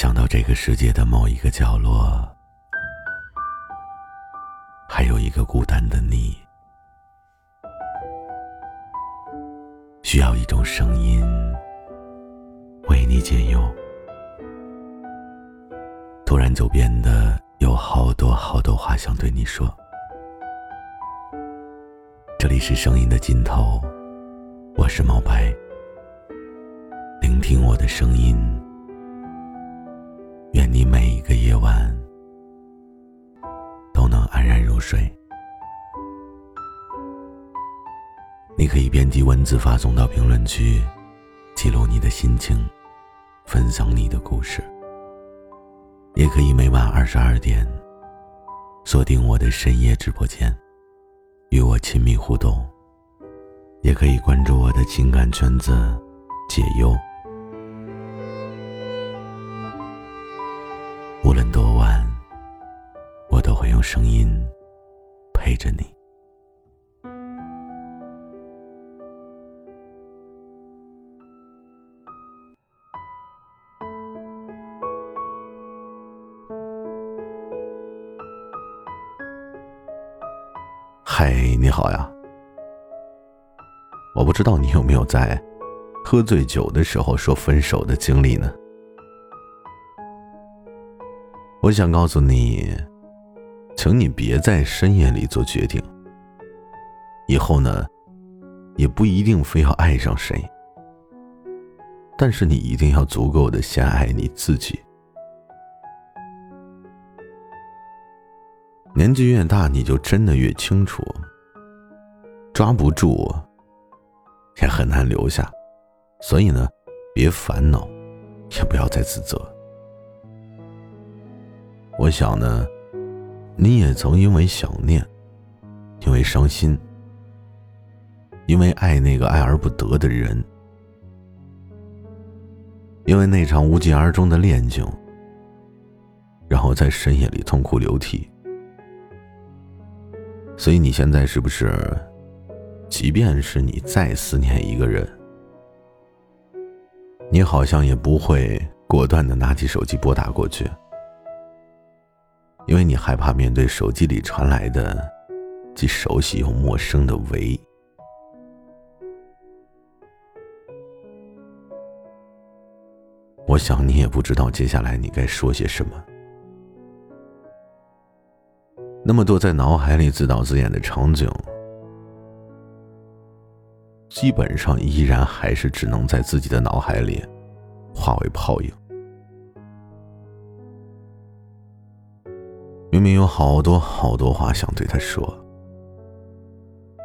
想到这个世界的某一个角落，还有一个孤单的你，需要一种声音为你解忧。突然就变得有好多好多话想对你说。这里是声音的尽头，我是毛白，聆听我的声音。你每一个夜晚都能安然入睡。你可以编辑文字发送到评论区，记录你的心情，分享你的故事。也可以每晚二十二点锁定我的深夜直播间，与我亲密互动。也可以关注我的情感圈子，解忧。声音陪着你。嗨，你好呀！我不知道你有没有在喝醉酒的时候说分手的经历呢？我想告诉你，请你别在深夜里做决定。以后呢，也不一定非要爱上谁，但是你一定要足够的先爱你自己。年纪越大，你就真的越清楚，抓不住，也很难留下。所以呢，别烦恼，也不要再自责。我想呢，你也曾因为想念，因为伤心，因为爱那个爱而不得的人，因为那场无疾而终的恋情，然后在深夜里痛哭流涕。所以你现在是不是，即便是你再思念一个人，你好像也不会果断的拿起手机拨打过去？因为你害怕面对手机里传来的既熟悉又陌生的“喂”，我想你也不知道接下来你该说些什么。那么多在脑海里自导自演的场景，基本上依然还是只能在自己的脑海里化为泡影。明明有好多好多话想对他说，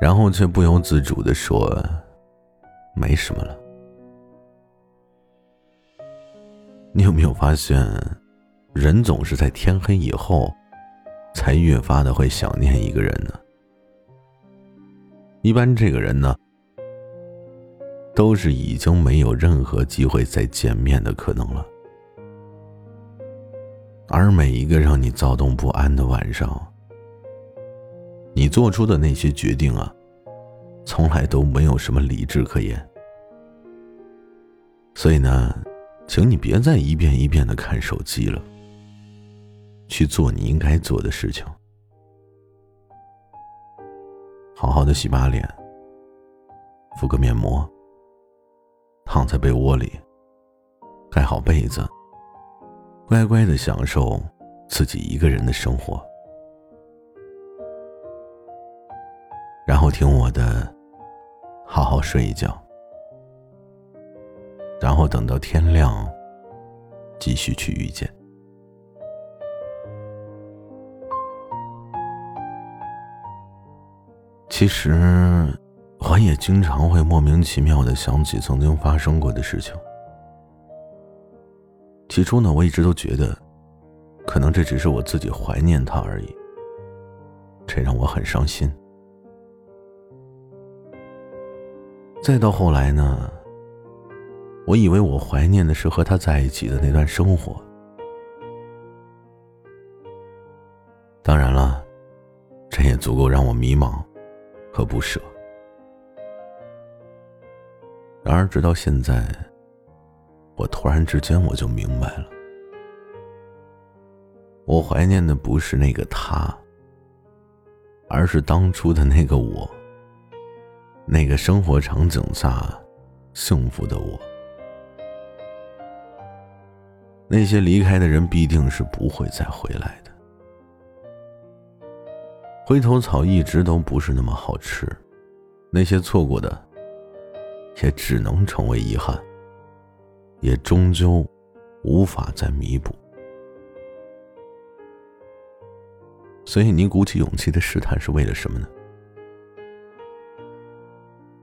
然后却不由自主的说：“没什么了。”你有没有发现，人总是在天黑以后，才越发的会想念一个人呢？一般这个人呢，都是已经没有任何机会再见面的可能了。而每一个让你躁动不安的晚上，你做出的那些决定啊，从来都没有什么理智可言。所以呢，请你别再一遍一遍的看手机了，去做你应该做的事情，好好的洗把脸，敷个面膜，躺在被窝里，盖好被子。乖乖的享受自己一个人的生活，然后听我的，好好睡一觉，然后等到天亮，继续去遇见。其实，我也经常会莫名其妙的想起曾经发生过的事情。起初呢，我一直都觉得，可能这只是我自己怀念他而已，这让我很伤心。再到后来呢，我以为我怀念的是和他在一起的那段生活。当然了，这也足够让我迷茫和不舍。然而，直到现在。我突然之间我就明白了，我怀念的不是那个他，而是当初的那个我，那个生活场景下幸福的我。那些离开的人必定是不会再回来的。回头草一直都不是那么好吃，那些错过的，也只能成为遗憾，也终究无法再弥补。所以，你鼓起勇气的试探是为了什么呢？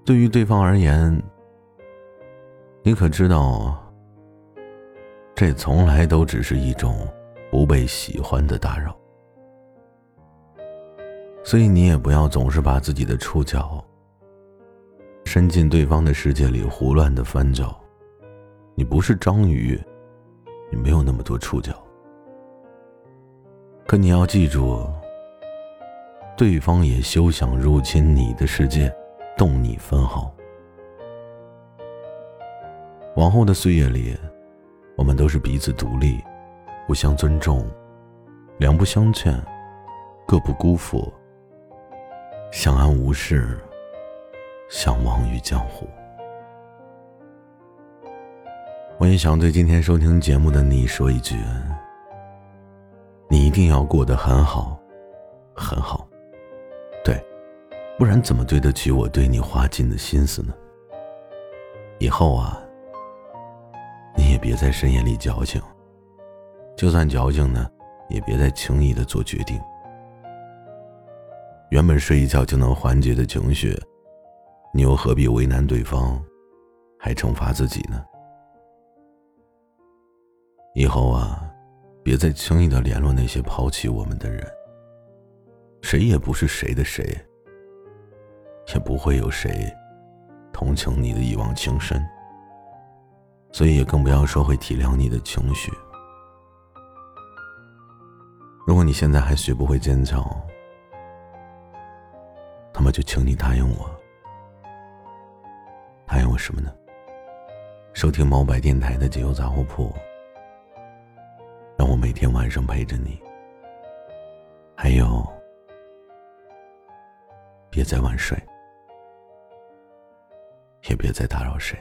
对于对方而言，你可知道，这从来都只是一种不被喜欢的打扰。所以，你也不要总是把自己的触角伸进对方的世界里胡乱的翻搅。你不是章鱼，你没有那么多触角。可你要记住，对方也休想入侵你的世界，动你分毫。往后的岁月里，我们都是彼此独立，互相尊重，两不相欠，各不辜负，相安无事，相忘于江湖。我也想对今天收听节目的你说一句。你一定要过得很好，很好，对，不然怎么对得起我对你花尽的心思呢？以后啊，你也别在深夜里矫情，就算矫情呢，也别再轻易的做决定。原本睡一觉就能缓解的情绪，你又何必为难对方，还惩罚自己呢？以后啊。别再轻易的联络那些抛弃我们的人。谁也不是谁的谁，也不会有谁同情你的一往情深。所以也更不要说会体谅你的情绪。如果你现在还学不会坚强，那么就请你答应我，答应我什么呢？收听毛白电台的解忧杂货铺。我每天晚上陪着你，还有，别再晚睡，也别再打扰谁。